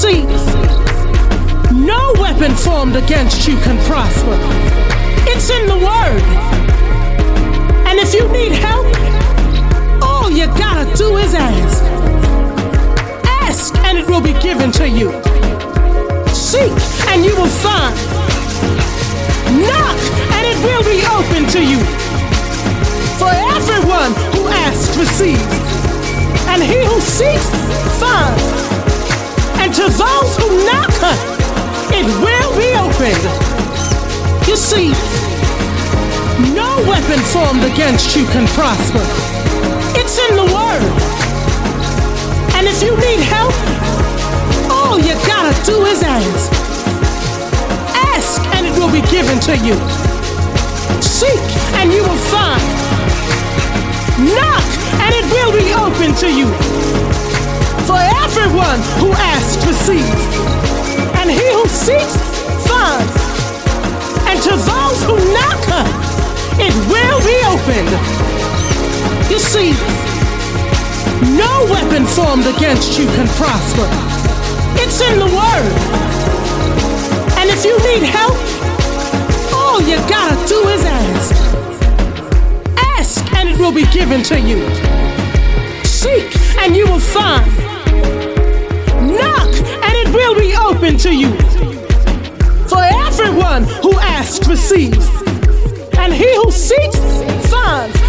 see, no weapon formed against you can prosper. It's in the Word. And if you need help, all you gotta do is ask. Ask and it will be given to you. Seek and you will find. Knock and it will be open to you. For everyone who asks receives, and he who seeks finds. To those who knock, it will be opened. You see, no weapon formed against you can prosper. It's in the Word. And if you need help, all you gotta do is ask. Ask and it will be given to you. Seek and you will find. Knock and it will be open to you. For everyone who asks receives, and he who seeks finds. And to those who knock, it will be opened. You see, no weapon formed against you can prosper. It's in the Word. And if you need help, all you gotta do is ask. Ask and it will be given to you. Seek and you will find. Will be open to you. For everyone who asks receives, and he who seeks finds.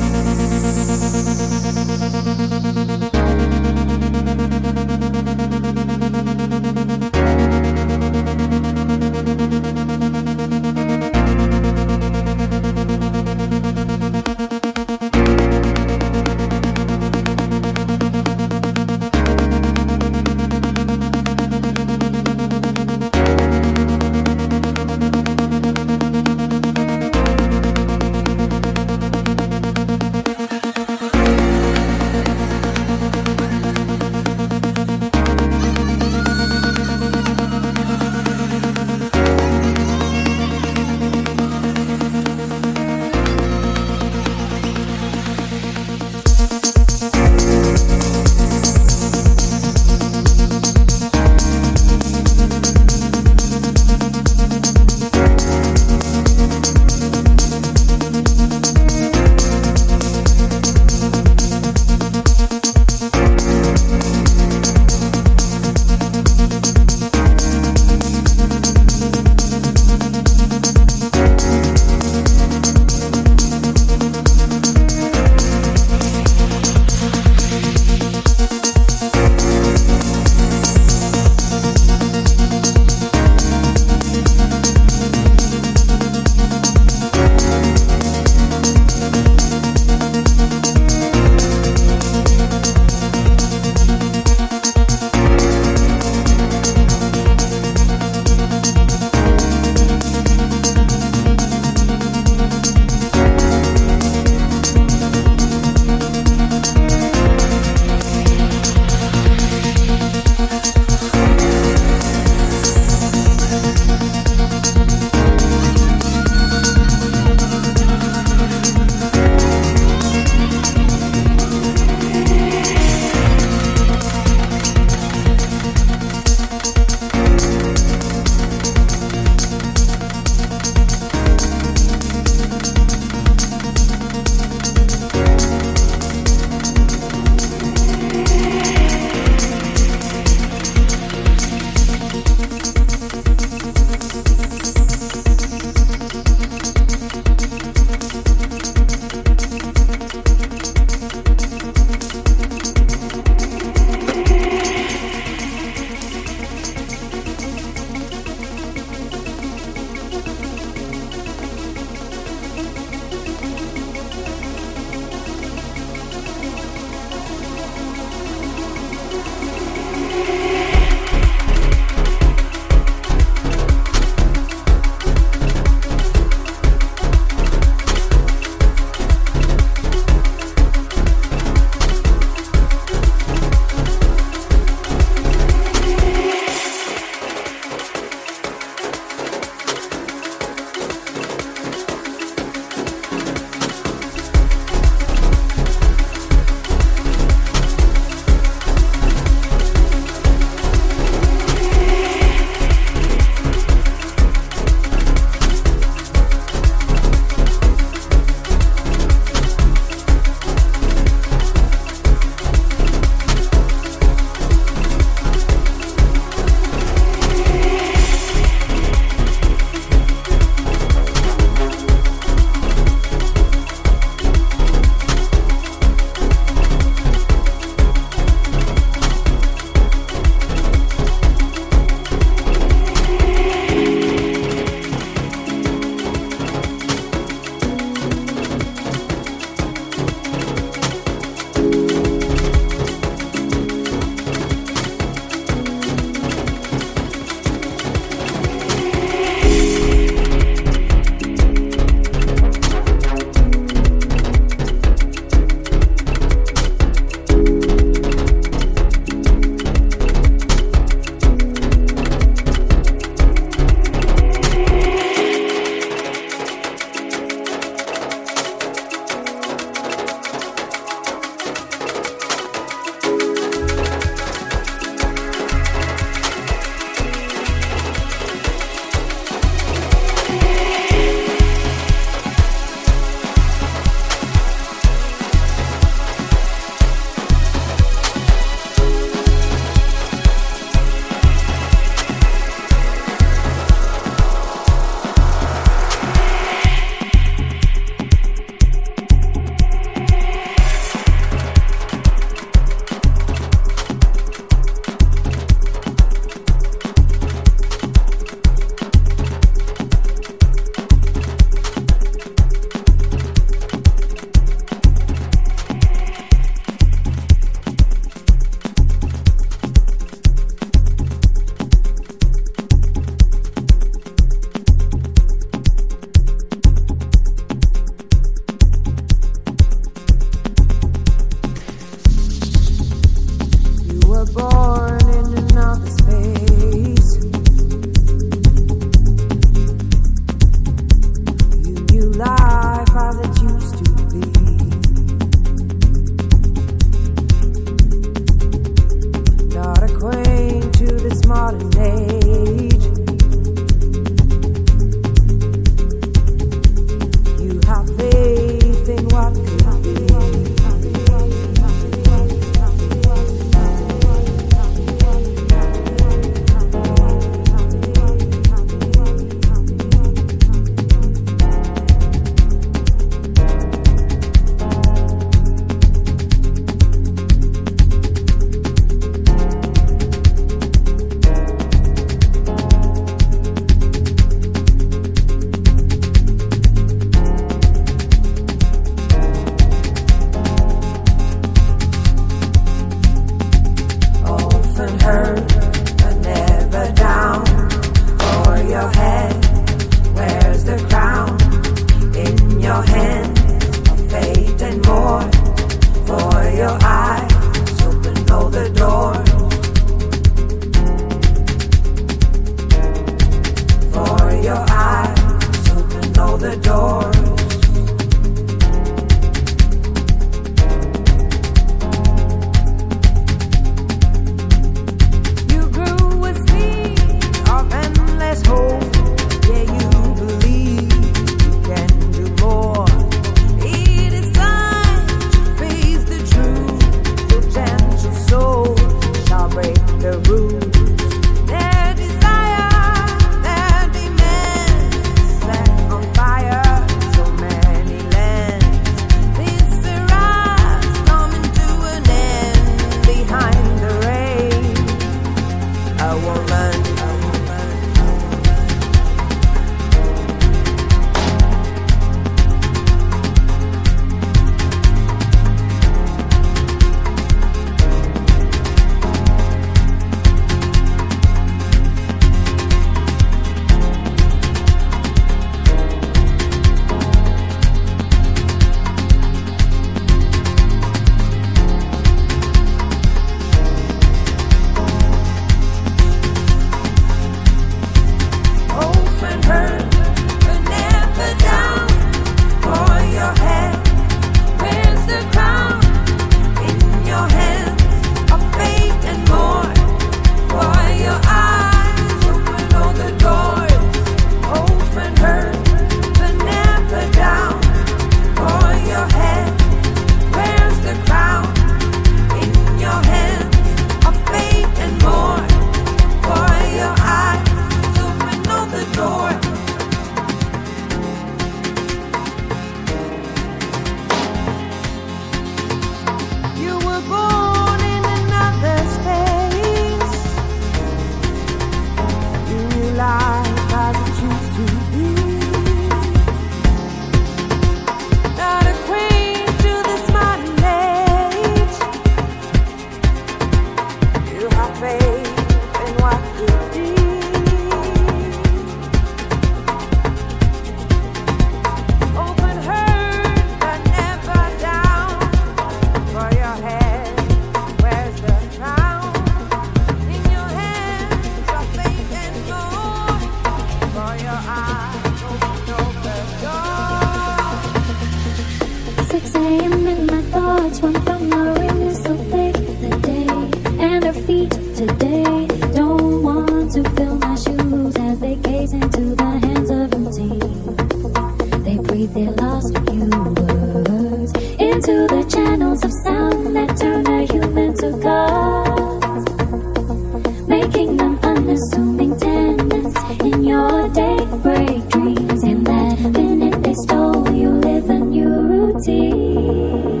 empty.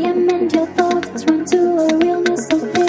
your mental thoughts run to a realness of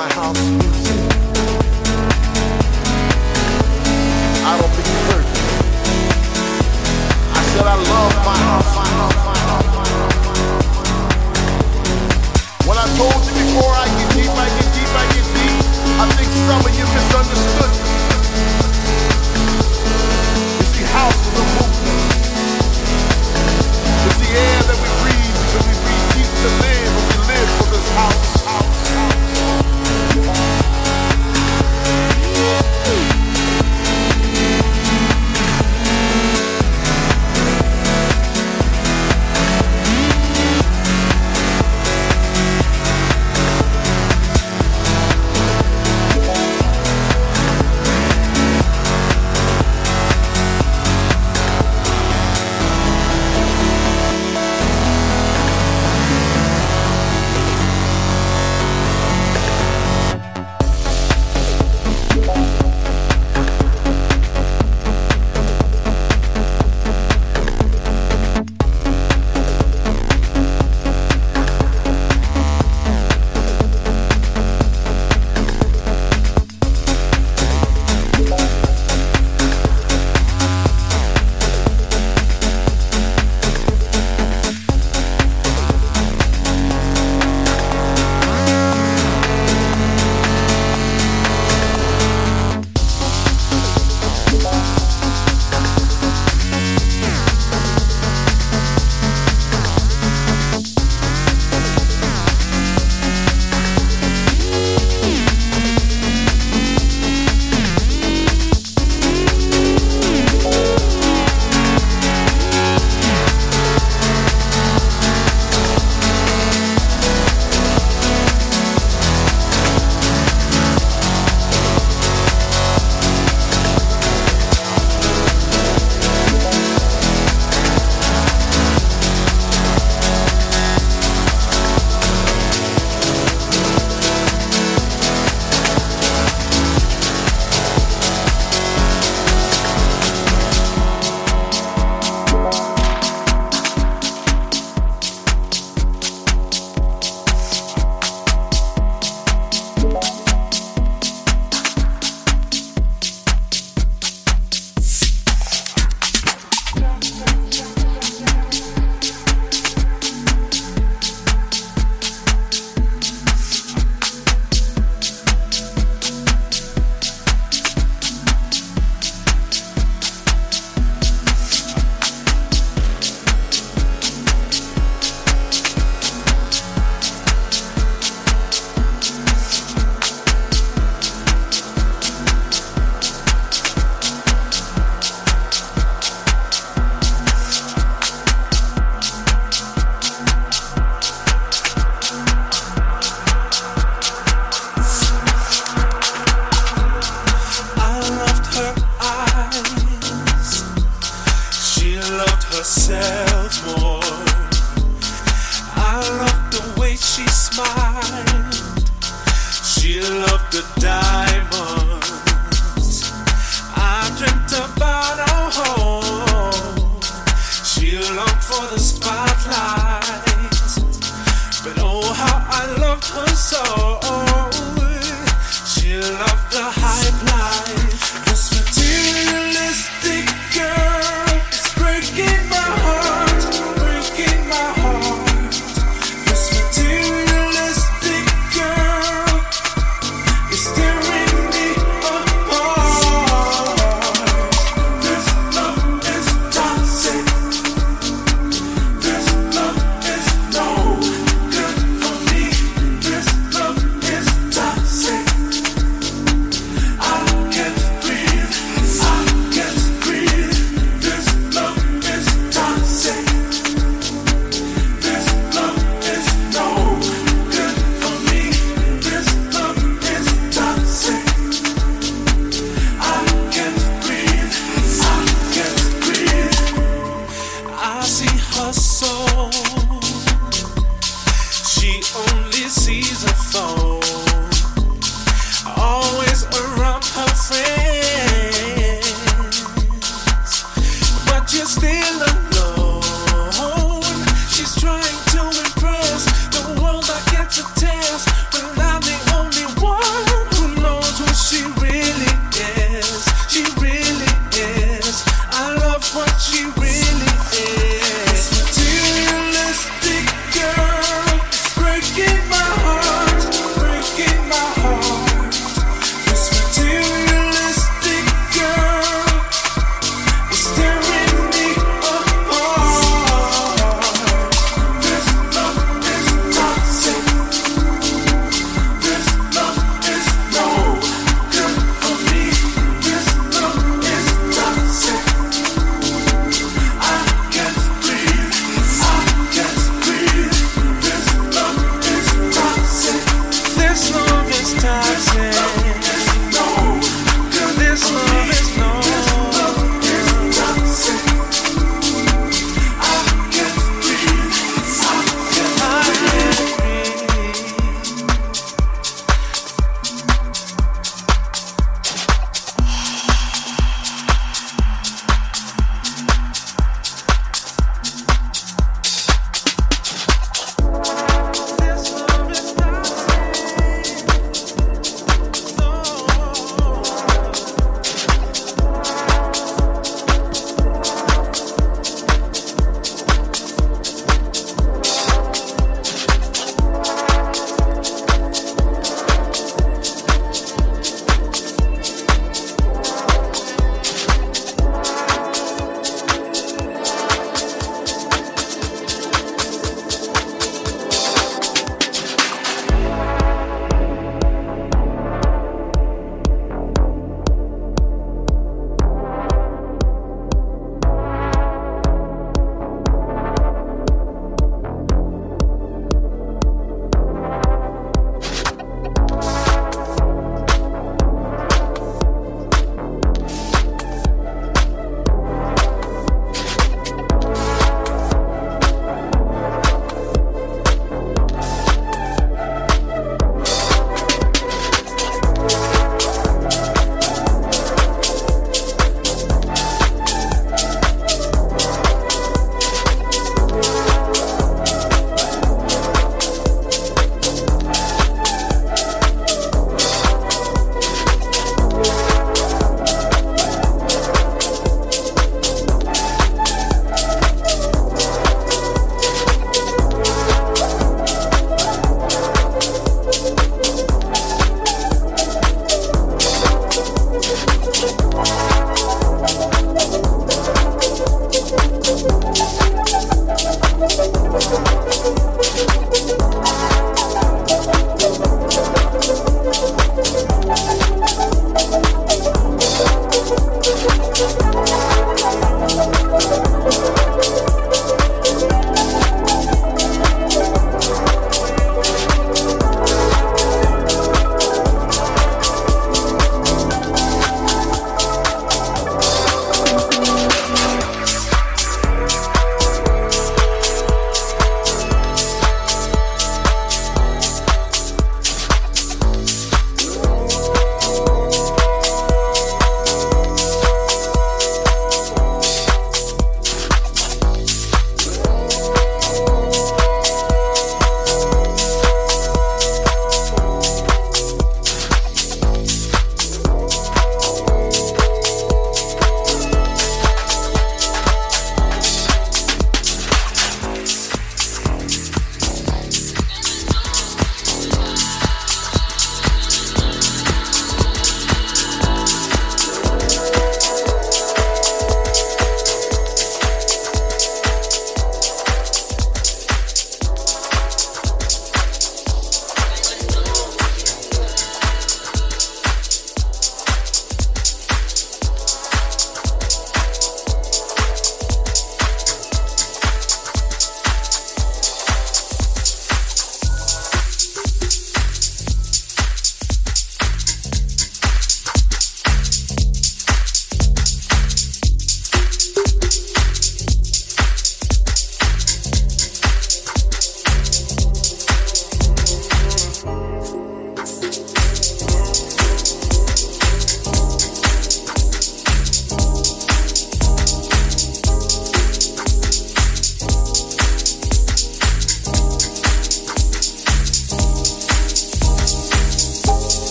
my house music. I don't think you heard me. I said I love my house. My. When I told you before, I get deep, I get deep, I get deep. I think some of you misunderstood me. You see, house is a movement. It's the air that we breathe, because we breathe deep to live, and we live for this house.